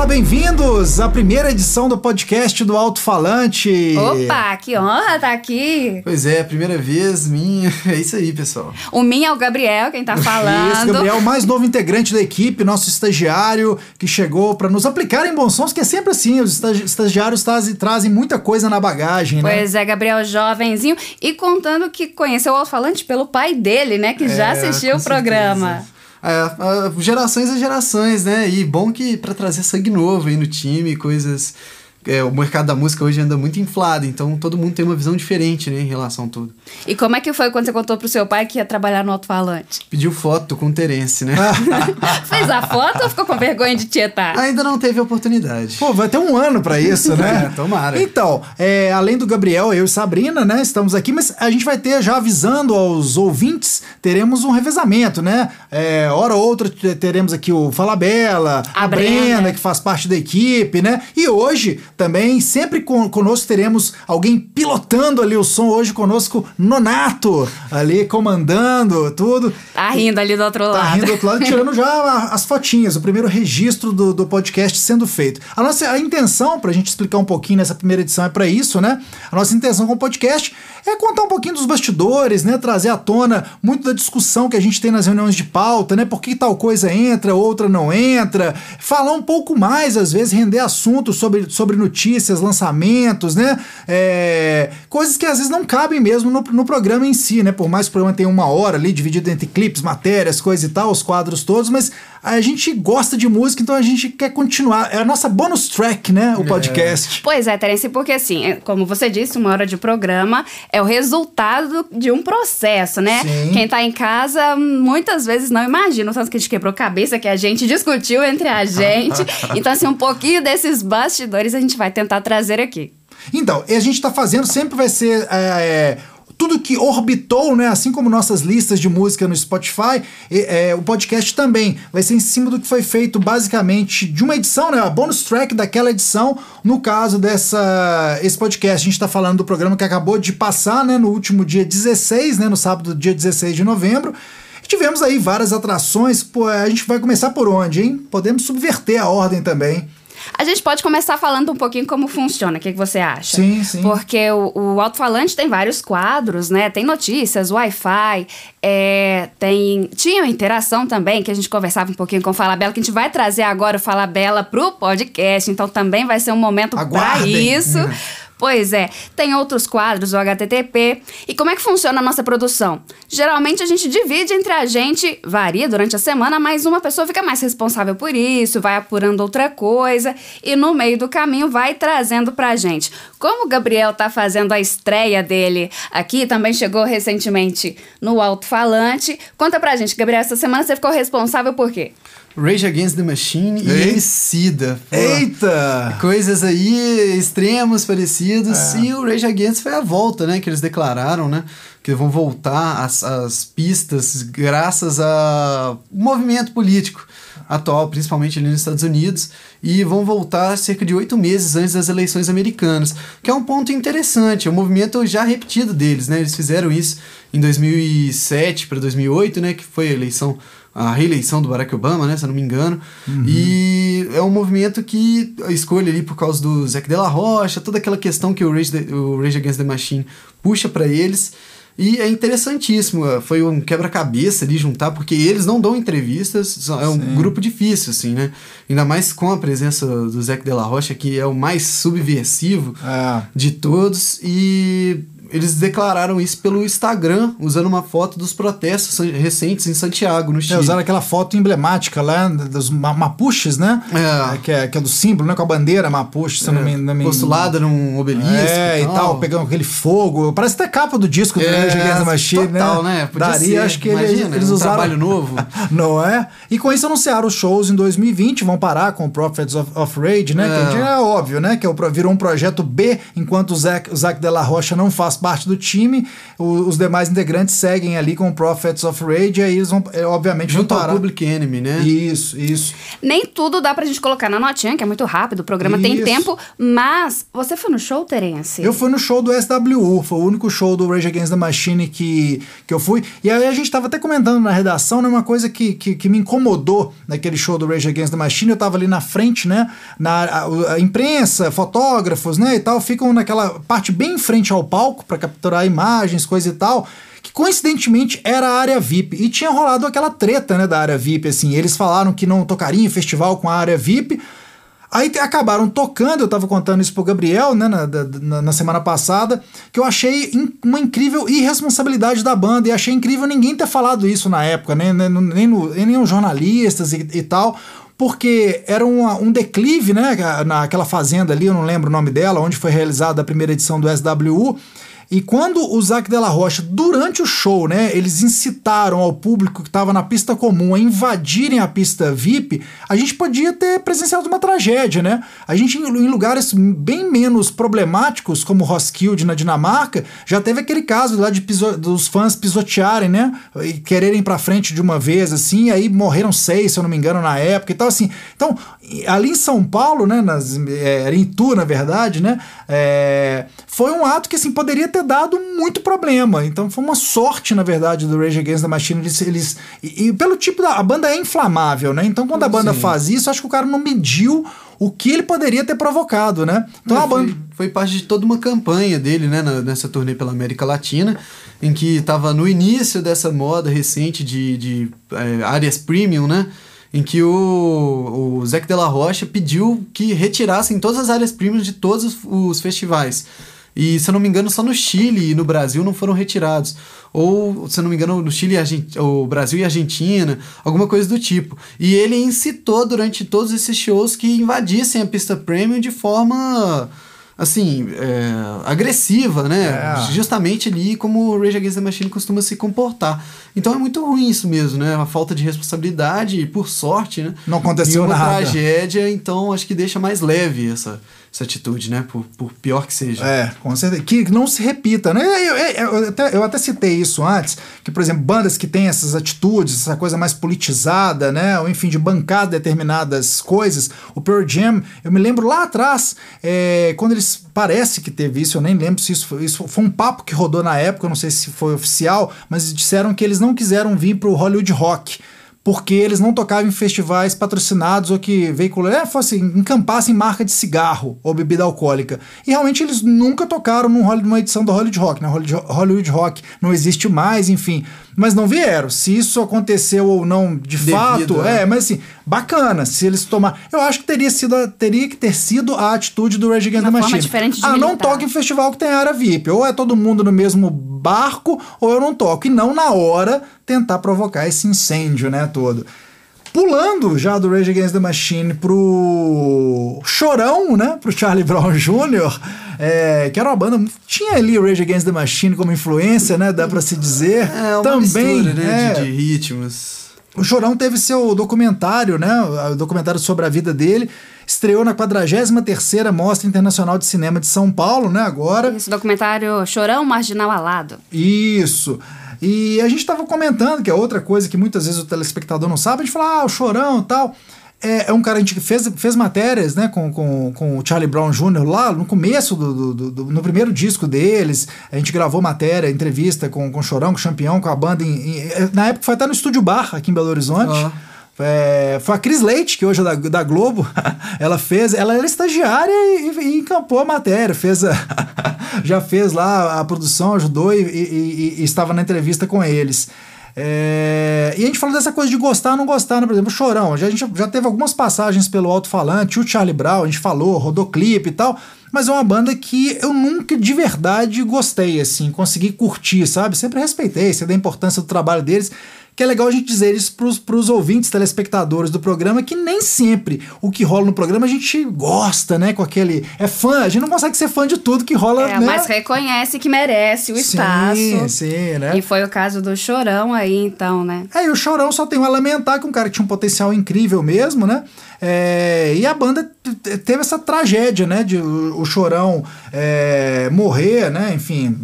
Olá, bem-vindos à primeira edição do podcast do Alto Falante. Opa, que honra estar tá aqui. Pois é, primeira vez minha. É isso aí, pessoal. O minha é o Gabriel, quem tá falando. Isso, Gabriel, mais novo integrante da equipe, nosso estagiário que chegou para nos aplicar em bons sons, que é sempre assim, os estagiários trazem, trazem muita coisa na bagagem, né? Pois é, Gabriel, jovenzinho, e contando que conheceu o Alto Falante pelo pai dele, né, que é, já assistiu o programa. Certeza. É, gerações a gerações, né? E bom que para trazer sangue novo aí no time, coisas é, o mercado da música hoje anda muito inflado, então todo mundo tem uma visão diferente, né, em relação a tudo. E como é que foi quando você contou pro seu pai que ia trabalhar no alto-falante? Pediu foto com o Terence, né? Fez a foto ou ficou com vergonha de tietar? Ainda não teve oportunidade. Pô, vai ter um ano para isso, né? é, tomara. Então, é, além do Gabriel, eu e Sabrina, né, estamos aqui, mas a gente vai ter, já avisando aos ouvintes, teremos um revezamento, né? É, hora ou outra teremos aqui o Fala Bela, a, a Brenda, Brenda, que faz parte da equipe, né? E hoje também. Sempre conosco teremos alguém pilotando ali o som. Hoje conosco, Nonato, ali comandando tudo. Tá rindo ali do outro tá lado. Tá rindo do outro lado, tirando já as fotinhas, o primeiro registro do, do podcast sendo feito. A nossa a intenção, pra gente explicar um pouquinho nessa primeira edição, é para isso, né? A nossa intenção com o podcast é contar um pouquinho dos bastidores, né? Trazer à tona muito da discussão que a gente tem nas reuniões de pauta, né? Por que tal coisa entra, outra não entra. Falar um pouco mais, às vezes, render assuntos sobre, sobre notícias, lançamentos, né? É, coisas que às vezes não cabem mesmo no, no programa em si, né? Por mais que o programa tenha uma hora ali, dividido entre clipes, matérias, coisa e tal, os quadros todos, mas a gente gosta de música, então a gente quer continuar. É a nossa bonus track, né? O é. podcast. É. Pois é, Terence, porque assim, é, como você disse, uma hora de programa é o resultado de um processo, né? Sim. Quem tá em casa muitas vezes não imagina o tanto que a gente quebrou cabeça, que a gente discutiu entre a gente. então, assim, um pouquinho desses bastidores a gente vai tentar trazer aqui. Então, e a gente tá fazendo, sempre vai ser é, tudo que orbitou, né? Assim como nossas listas de música no Spotify, é, o podcast também vai ser em cima do que foi feito basicamente de uma edição, né? A bonus track daquela edição. No caso dessa esse podcast, a gente está falando do programa que acabou de passar, né? No último dia 16, né? No sábado, dia 16 de novembro. tivemos aí várias atrações. Pô, a gente vai começar por onde, hein? Podemos subverter a ordem também. A gente pode começar falando um pouquinho como funciona, o que, que você acha? Sim, sim. Porque o, o alto-falante tem vários quadros, né? Tem notícias, Wi-Fi, é, tem, tinha interação também, que a gente conversava um pouquinho com o Fala Bela, que a gente vai trazer agora o Fala Bela pro podcast, então também vai ser um momento para isso. Pois é, tem outros quadros, o HTTP. E como é que funciona a nossa produção? Geralmente a gente divide entre a gente, varia durante a semana, mas uma pessoa fica mais responsável por isso, vai apurando outra coisa e no meio do caminho vai trazendo pra gente. Como o Gabriel tá fazendo a estreia dele aqui, também chegou recentemente no alto-falante. Conta pra gente, Gabriel, essa semana você ficou responsável por quê? Rage Against the Machine e Emicida. Eita! Coisas aí extremos parecidos. É. E o Rage Against foi a volta, né? Que eles declararam, né? Que vão voltar às, às pistas graças ao movimento político atual, principalmente ali nos Estados Unidos, e vão voltar cerca de oito meses antes das eleições americanas, que é um ponto interessante, é um movimento já repetido deles, né? Eles fizeram isso em 2007 para 2008, né? Que foi a eleição a reeleição do Barack Obama, né, se eu não me engano. Uhum. E é um movimento que a escolha ali por causa do Zac de la Rocha, toda aquela questão que o Rage, the, o Rage Against the Machine puxa para eles. E é interessantíssimo, é, foi um quebra-cabeça ali juntar, porque eles não dão entrevistas, é um Sim. grupo difícil, assim, né? Ainda mais com a presença do Zac de la Rocha, que é o mais subversivo é. de todos. E eles declararam isso pelo Instagram, usando uma foto dos protestos recentes em Santiago, no é, Chile. É, usaram aquela foto emblemática lá dos mapuches, né? É. é. Que, é, que é do símbolo, né? Com a bandeira mapuche, se é. não me, me... Postulada num obelisco. É, e tal. tal, pegando aquele fogo. Parece até capa do disco do é, Rage Machine, total, né? né? Podia Daria, ser. acho que Imagina, eles, eles um usaram... trabalho novo. não é? E com isso anunciaram os shows em 2020, vão parar com o Prophets of, of Rage, né? É. Que é óbvio, né? Que é virou um projeto B, enquanto o Zac, o Zac de la Rocha não faz parte do time, o, os demais integrantes seguem ali com o Prophets of Rage, e aí eles vão, é, obviamente, Junto vão ao parar. Public Enemy, né? Isso, isso. Nem tudo dá pra gente colocar na notinha, que é muito rápido, o programa tem Isso. tempo, mas você foi no show, Terence? Eu fui no show do SWU, foi o único show do Rage Against the Machine que, que eu fui. E aí a gente tava até comentando na redação, né, uma coisa que, que, que me incomodou naquele show do Rage Against the Machine. Eu tava ali na frente, né? Na, a, a imprensa, fotógrafos, né, e tal, ficam naquela parte bem em frente ao palco para capturar imagens, coisa e tal. Que coincidentemente era a área VIP. E tinha rolado aquela treta, né, da área VIP, assim. Eles falaram que não tocariam em festival com a área VIP. Aí acabaram tocando, eu tava contando isso pro Gabriel, né, na, na, na semana passada, que eu achei in- uma incrível irresponsabilidade da banda, e achei incrível ninguém ter falado isso na época, né, nem, nem, no- nem os jornalistas e, e tal, porque era uma- um declive, né, naquela fazenda ali, eu não lembro o nome dela, onde foi realizada a primeira edição do SWU, e quando o Zac Della Rocha, durante o show, né, eles incitaram ao público que estava na pista comum a invadirem a pista VIP, a gente podia ter presenciado uma tragédia, né? A gente, em lugares bem menos problemáticos, como Roskilde, na Dinamarca, já teve aquele caso lá de dos fãs pisotearem, né? E quererem ir pra frente de uma vez, assim, aí morreram seis, se eu não me engano, na época e tal, assim. Então, ali em São Paulo, né, nas, é, em Itu, na verdade, né, é, foi um ato que, assim, poderia ter dado muito problema. Então, foi uma sorte, na verdade, do Rage Against the Machine. Eles, eles e, e pelo tipo da... A banda é inflamável, né? Então, quando a banda Sim. faz isso, acho que o cara não mediu o que ele poderia ter provocado, né? Então, Não, a banda... foi, foi parte de toda uma campanha dele, né, nessa turnê pela América Latina, em que estava no início dessa moda recente de, de é, áreas premium, né? Em que o, o Zac Della Rocha pediu que retirassem todas as áreas premium de todos os, os festivais. E, se eu não me engano, só no Chile e no Brasil não foram retirados. Ou, se eu não me engano, no Chile, e o Brasil e Argentina, alguma coisa do tipo. E ele incitou durante todos esses shows que invadissem a pista premium de forma assim, é, agressiva, né? É. Justamente ali como o Rage Against the Machine costuma se comportar. Então é muito ruim isso mesmo, né? Uma falta de responsabilidade e, por sorte, né? Não aconteceu e uma nada. tragédia, então acho que deixa mais leve essa, essa atitude, né? Por, por pior que seja. É, com certeza. Que não se repita, né? Eu, eu- eu até, eu até citei isso antes, que, por exemplo, bandas que têm essas atitudes, essa coisa mais politizada, né? Ou enfim, de bancar determinadas coisas. O Pearl Jam, eu me lembro lá atrás, é, quando eles. Parece que teve isso, eu nem lembro se isso foi, isso foi um papo que rodou na época, eu não sei se foi oficial, mas disseram que eles não quiseram vir pro Hollywood Rock porque eles não tocavam em festivais patrocinados ou que veicularam, é, fosse, encampassem marca de cigarro ou bebida alcoólica. E realmente eles nunca tocaram numa edição do Hollywood Rock, né? Hollywood, Rock não existe mais, enfim. Mas não vieram. Se isso aconteceu ou não de Devido, fato, né? é, mas assim, bacana. Se eles tomar. Eu acho que teria, sido, teria que ter sido a atitude do Rage Against the Machine. diferente de ah, não toque em festival que tem área VIP. Ou é todo mundo no mesmo barco, ou eu não toco. E não na hora tentar provocar esse incêndio, né, todo. Pulando já do Rage Against the Machine pro Chorão, né? Pro Charlie Brown Jr., é, que era uma banda. Tinha ali o Rage Against the Machine como influência, né? Dá pra se dizer. É, uma Também. mistura, né? é, De, de ritmos. o Chorão teve seu documentário, né? O documentário sobre a vida dele. Estreou na 43ª Mostra Internacional de Cinema de São Paulo, né? Agora. Esse documentário Chorão Marginal Alado. Isso. E a gente estava comentando que é outra coisa que muitas vezes o telespectador não sabe. A gente fala, ah, o Chorão e tal. É, é um cara, a gente fez, fez matérias né, com, com, com o Charlie Brown Jr. lá no começo, do, do, do- no primeiro disco deles. A gente gravou matéria, entrevista com, com o Chorão, com o Champion, com a banda. Em, em- na época foi até no Estúdio Bar, aqui em Belo Horizonte. É, foi a Cris Leite, que hoje é da, da Globo, ela fez, ela era estagiária e, e encampou a matéria, fez a, já fez lá a produção, ajudou e, e- e- e estava na entrevista com eles. É, e a gente falou dessa coisa de gostar não gostar, né? Por exemplo, Chorão. Já, a gente já teve algumas passagens pelo alto-falante, o Charlie Brown, a gente falou, rodou clipe e tal. Mas é uma banda que eu nunca de verdade gostei, assim, consegui curtir, sabe? Sempre respeitei, sei da importância do trabalho deles que é legal a gente dizer isso pros, pros ouvintes, telespectadores do programa, que nem sempre o que rola no programa a gente gosta, né? Com aquele. É fã, a gente não consegue ser fã de tudo que rola, É, né? mas reconhece que merece o Sim, espaço. sim, né? E foi o caso do Chorão aí, então, né? É, e o Chorão só tem a lamentar que um cara que tinha um potencial incrível mesmo, né? É, e a banda teve essa tragédia, né? De o, o Chorão é, morrer, né? Enfim,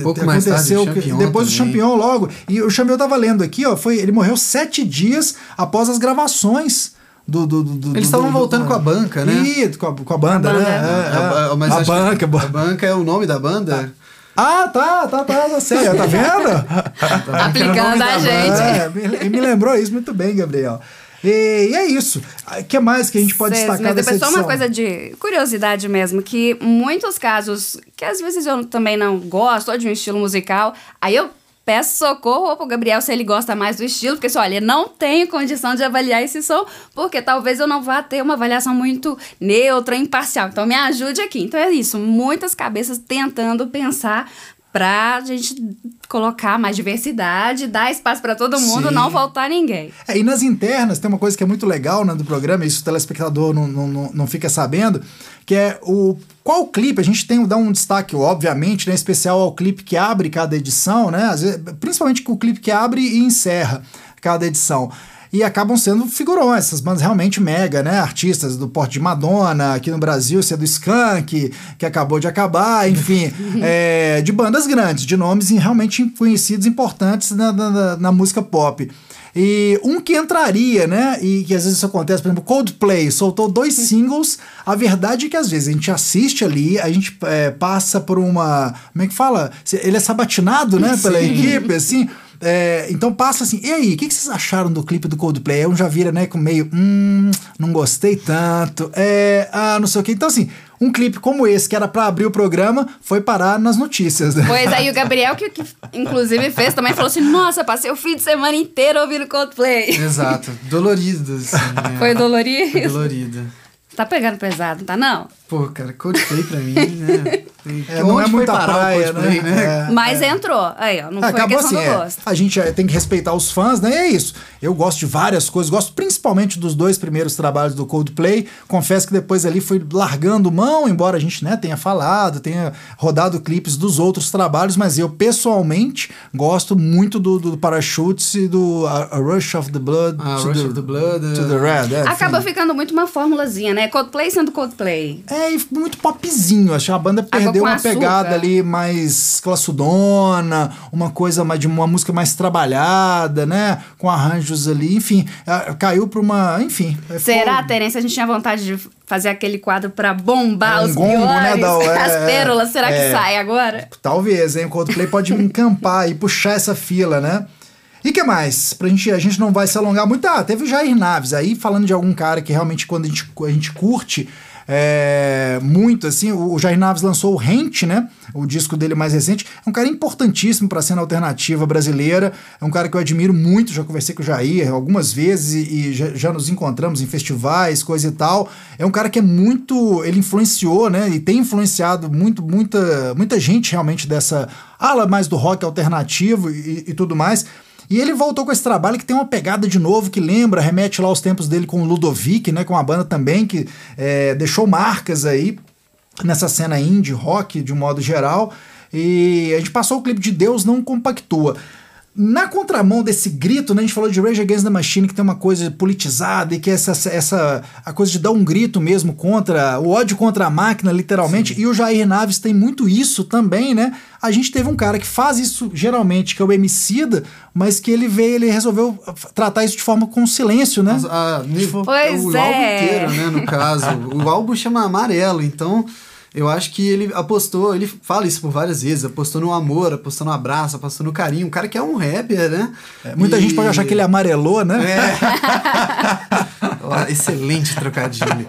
Pouco mais tarde, aconteceu o que- depois do também. Champignon logo. E o Champignon tava lendo aqui, ó, foi, ele morreu sete dias após as gravações do. do, do- do- Eles estavam do- voltando do- com a banca, né? Ih, com a, com a banda, A banda. né? É, é. A, mas a que banca, A banca é o nome da banda? Ah, tá, tá, tá, tá sério, tá vendo? Aplicando a gente. É, me, me lembrou isso muito bem, Gabriel. E, e é isso. O que mais que a gente pode Cês- destacar mas dessa depois só edição? uma coisa de curiosidade mesmo, que muitos casos, que às vezes eu também não gosto, ou de um estilo musical, aí eu peço socorro pro Gabriel se ele gosta mais do estilo, porque assim, olha, eu não tenho condição de avaliar esse som, porque talvez eu não vá ter uma avaliação muito neutra, imparcial. Então me ajude aqui. Então é isso, muitas cabeças tentando pensar pra gente colocar mais diversidade, dar espaço pra todo mundo, Sim. não faltar ninguém. É, e nas internas tem uma coisa que é muito legal né, do programa, isso o telespectador não, não, não, fica sabendo, que é o qual clipe, a gente tem dá um destaque, obviamente, né, especial ao clipe que abre cada edição, né? Às vezes, principalmente o clipe que abre e encerra cada edição. E acabam sendo figurões, essas bandas realmente mega, né? Artistas do porte de Madonna, aqui no Brasil, esse é do Skank, que acabou de acabar, enfim, é, de bandas grandes, de nomes realmente conhecidos, importantes na, na- na- música pop. E um que entraria, né? E que às vezes isso acontece, por exemplo, Coldplay soltou dois singles. A verdade é que às vezes a gente assiste ali, a gente é, passa por uma. Como é que fala? Ele é sabatinado, né? Pela equipe, assim. É, então passa assim, e aí, o que, que vocês acharam do clipe do Coldplay? Aí um já vira, né, com meio, hum, não gostei tanto, é, ah, não sei o que. Então, assim, um clipe como esse, que era pra abrir o programa, foi parar nas notícias, né? Pois aí o Gabriel, que, que inclusive fez, também falou assim: Nossa, passei o fim de semana inteiro ouvindo Coldplay. Exato. Dolorido, assim. né? Foi dolorido. Dolorido. Tá pegando pesado, não tá não? Pô, cara, Coldplay pra mim, né? É, não é foi muita praia, Coldplay, né? É. Mas entrou. Aí, ó, não foi Acabou questão assim, do é, gosto. a gente é, tem que respeitar os fãs, né? E é isso. Eu gosto de várias coisas, gosto principalmente dos dois primeiros trabalhos do Coldplay. Confesso que depois ali fui largando mão, embora a gente né, tenha falado, tenha rodado clipes dos outros trabalhos, mas eu pessoalmente gosto muito do, do Parachutes e do A, A Rush of the Blood Ah, to, Rush the, of the Blood, to the Red. é, Acaba enfim. ficando muito uma formulazinha, né? Coldplay sendo Coldplay. É, e muito popzinho. Acho que a banda perdeu uma açúcar. pegada ali mais classudona, uma coisa mais de uma música mais trabalhada, né? Com arranjos ali, enfim, ah, caiu pra uma. Enfim. é, Será, foi- Terence, a gente tinha vontade de fazer aquele quadro pra bombar Um os gongo, né, piores, da- é, as pérolas? Será é. que sai agora? Talvez, hein? O Coldplay pode me encampar e puxar essa fila, né? E que mais? Pra gente, a gente não vai se alongar muito. Ah, teve o Jair Naves aí, falando de algum cara que realmente, quando a gente, a gente curte é, muito, assim, o, Jair Naves lançou o Rente, né? O disco dele mais recente. É um cara importantíssimo pra cena alternativa brasileira. É um cara que eu admiro muito. Já conversei com o Jair algumas vezes e, e já, já nos encontramos em festivais, coisa e tal. É um cara que é muito. Ele influenciou, né? E tem influenciado muito, muita, muita gente realmente dessa ala mais do rock alternativo e, e tudo mais. E ele voltou com esse trabalho que tem uma pegada de novo, que lembra, remete lá aos tempos dele com o Ludovic, né? Com uma banda também que é, deixou marcas aí nessa cena indie, rock, de um modo geral. E a gente passou o clipe de Deus Não Compactua. Na contramão desse grito, né, a gente falou de Rage Against the Machine, que tem uma coisa politizada e que é essa, essa a coisa de dar um grito mesmo contra o ódio contra a máquina, literalmente. E o Jair Naves tem muito isso também, né? A gente teve um cara que faz isso geralmente, que é o Emicida, mas que ele veio, ele resolveu tratar isso de forma com silêncio, né? Mas, ah, ne- Pois o é. álbum inteiro, né, no caso. O álbum chama Amarelo, então eu acho que ele apostou, ele fala isso por várias vezes, apostou no amor, apostou no abraço, apostou no carinho. Um cara que é um rapper, né? É, muita E- gente pode achar que ele amarelou, né? É. Excelente trocadilho.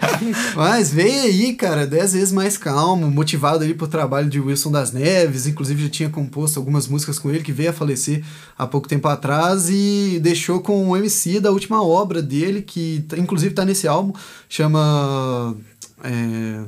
Mas veio aí, cara, dez vezes mais calmo, motivado ali por trabalho de Wilson das Neves. Inclusive já tinha composto algumas músicas com ele, que veio a falecer há pouco tempo atrás e deixou com o MC da última obra dele, que inclusive tá nesse álbum, chama. É...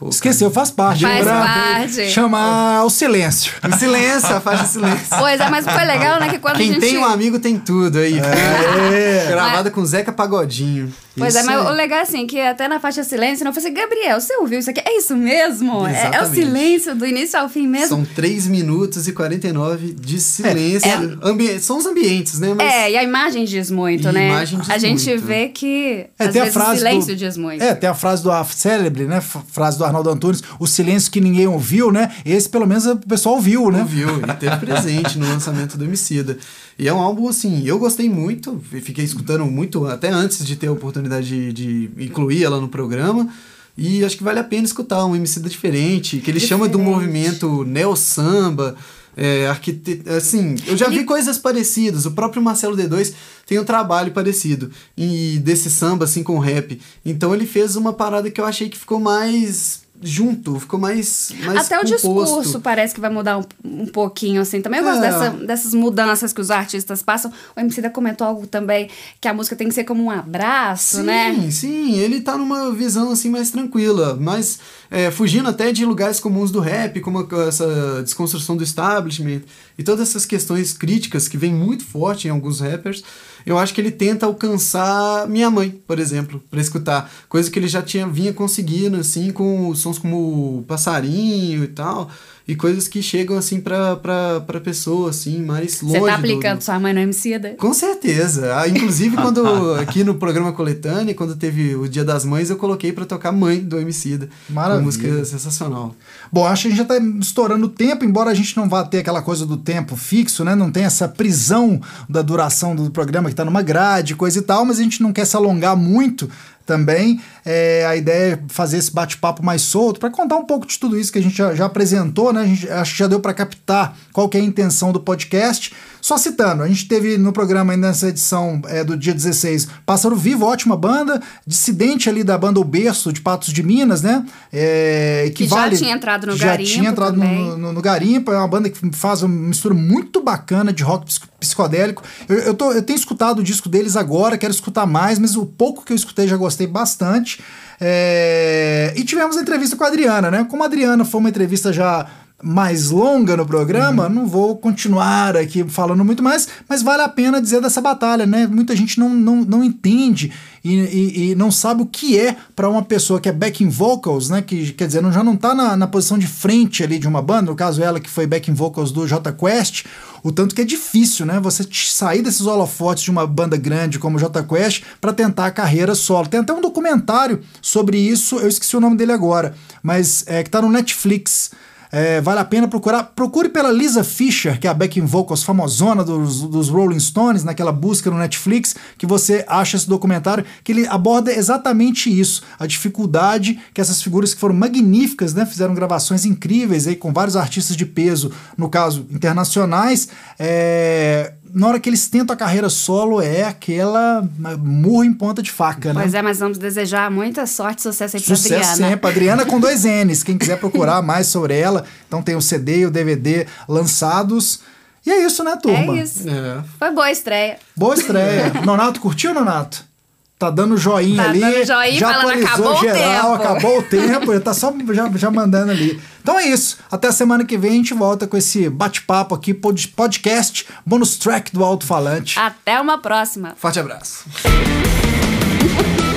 Pô, Esqueceu, faz parte. Faz parte. Chamar o silêncio. cara, Silêncio, a faixa silêncio. Pois é, mas foi legal, né? Que quando a Quem gente. tem um amigo tem tudo aí. É. Gravada com Zeca Pagodinho. Pois é, Isso mas aí. o legal é assim, que até na faixa silêncio, não foi assim, Gabriel, você ouviu isso aqui? É isso mesmo? É, é o silêncio do início ao fim mesmo? São 3 minutos e 49 de silêncio. Ambi- São os ambientes, né? Mas É, e a imagem diz muito, E a né? imagem diz a gente muito. vê que É, às tem a vezes frase o silêncio do, diz muito. É, tem a frase do a célebre, né? f- Frase do Arnaldo Antunes, o silêncio que ninguém ouviu, né? Esse pelo menos o pessoal ouviu, né? ouviu e teve presente no lançamento do Emicida. E é um álbum, assim, eu gostei muito, fiquei escutando muito, até antes de ter a oportunidade de, de incluir ela no programa. E acho que vale a pena escutar um Emicida diferente, que ele chama de um Diferente. movimento neo-samba, é, arquite... assim, eu já vi coisas parecidas. O próprio Marcelo D2 tem um trabalho parecido e desse samba, assim, com rap. Então ele fez uma parada que eu achei que ficou mais junto, ficou mais, mais Até o composto. discurso parece que vai mudar um, um pouquinho, assim. Também eu gosto É. dessa- dessas mudanças que os artistas passam. O MC da comentou algo também, que a música tem que ser como um abraço, Sim, né? sim, ele tá numa visão assim mais tranquila, mas é, fugindo até de lugares comuns do rap, como essa desconstrução do establishment e todas essas questões críticas que vem muito forte em alguns rappers. Eu acho que ele tenta alcançar minha mãe, por exemplo, para escutar, coisa que ele já tinha vinha conseguindo assim com sons como passarinho e tal. E coisas que chegam assim pra, pra, pra pessoa, assim, mais longe. Você tá do- aplicando sua mãe no MC da? com certeza. Ah, inclusive, quando aqui no programa Coletânea, quando teve o Dia das Mães, eu coloquei pra tocar Mãe do Emicida. Maravilha. Uma música sensacional. Bom, acho que a gente já tá estourando o tempo, embora a gente não vá ter aquela coisa do tempo fixo, né? Não tem essa prisão da duração do programa que tá numa grade, coisa e tal, mas a gente não quer se alongar muito também. É, a ideia é fazer esse bate-papo mais solto para contar um pouco de tudo isso que a gente já, já apresentou, né? Gente, acho que já deu para captar qual que é a intenção do podcast. Só citando, a gente teve no programa ainda nessa edição é, do dia 16, Pássaro Vivo, ótima banda, dissidente ali da banda O Berço de Patos de Minas, né? É, Que já tinha entrado no já Garimpo tinha entrado no, no, no Garimpo, é uma banda que faz uma mistura muito bacana de rock psico- psicodélico. Eu, eu, tô- eu tenho escutado o disco deles agora, quero escutar mais, mas o pouco que eu escutei já gostei bastante. É, E tivemos a entrevista com a Adriana, né? Como a Adriana foi uma entrevista já mais longa no programa, não vou continuar aqui falando muito mais, mas vale a pena dizer dessa batalha, né? Muita gente não, não, não entende e, e- e não sabe o que é para uma pessoa que é backing vocals, né? Que quer dizer, não, já não tá na, na posição de frente ali de uma banda, no caso ela que foi backing vocals do J Quest, o tanto que é difícil, né? Você sair desses holofotes de uma banda grande como o J Quest para tentar a carreira solo. Tem até um documentário sobre isso, eu esqueci o nome dele agora, mas é que tá no Netflix. É, vale a pena procurar. Procure pela Lisa Fischer, que é a backing vocals famosona dos, dos Rolling Stones, naquela busca no Netflix, que você acha esse documentário, que ele aborda exatamente isso, a dificuldade que essas figuras que foram magníficas, né, fizeram gravações incríveis aí com vários artistas de peso, no caso internacionais, é, na hora que eles tentam a carreira solo é aquela murro em ponta de faca, né? Pois é, mas vamos desejar muita sorte sucesso aí pra Sucesso Adriana. sempre. Adriana com dois N's. Quem quiser procurar mais sobre ela, então tem o CD e o DVD lançados. E é isso, né, turma? É isso. É. Foi boa estreia. Boa estreia. Nonato, curtiu, Nonato? Tá dando joinha Tá ali. dando joinha, já falando, atualizou "Acabou o geral, tempo." acabou o tempo. Ele tá só já, já mandando ali. Então é isso. Até a semana que vem a gente volta com esse bate-papo aqui, pod- podcast, bonus track do Alto Falante. Até uma próxima. Forte abraço.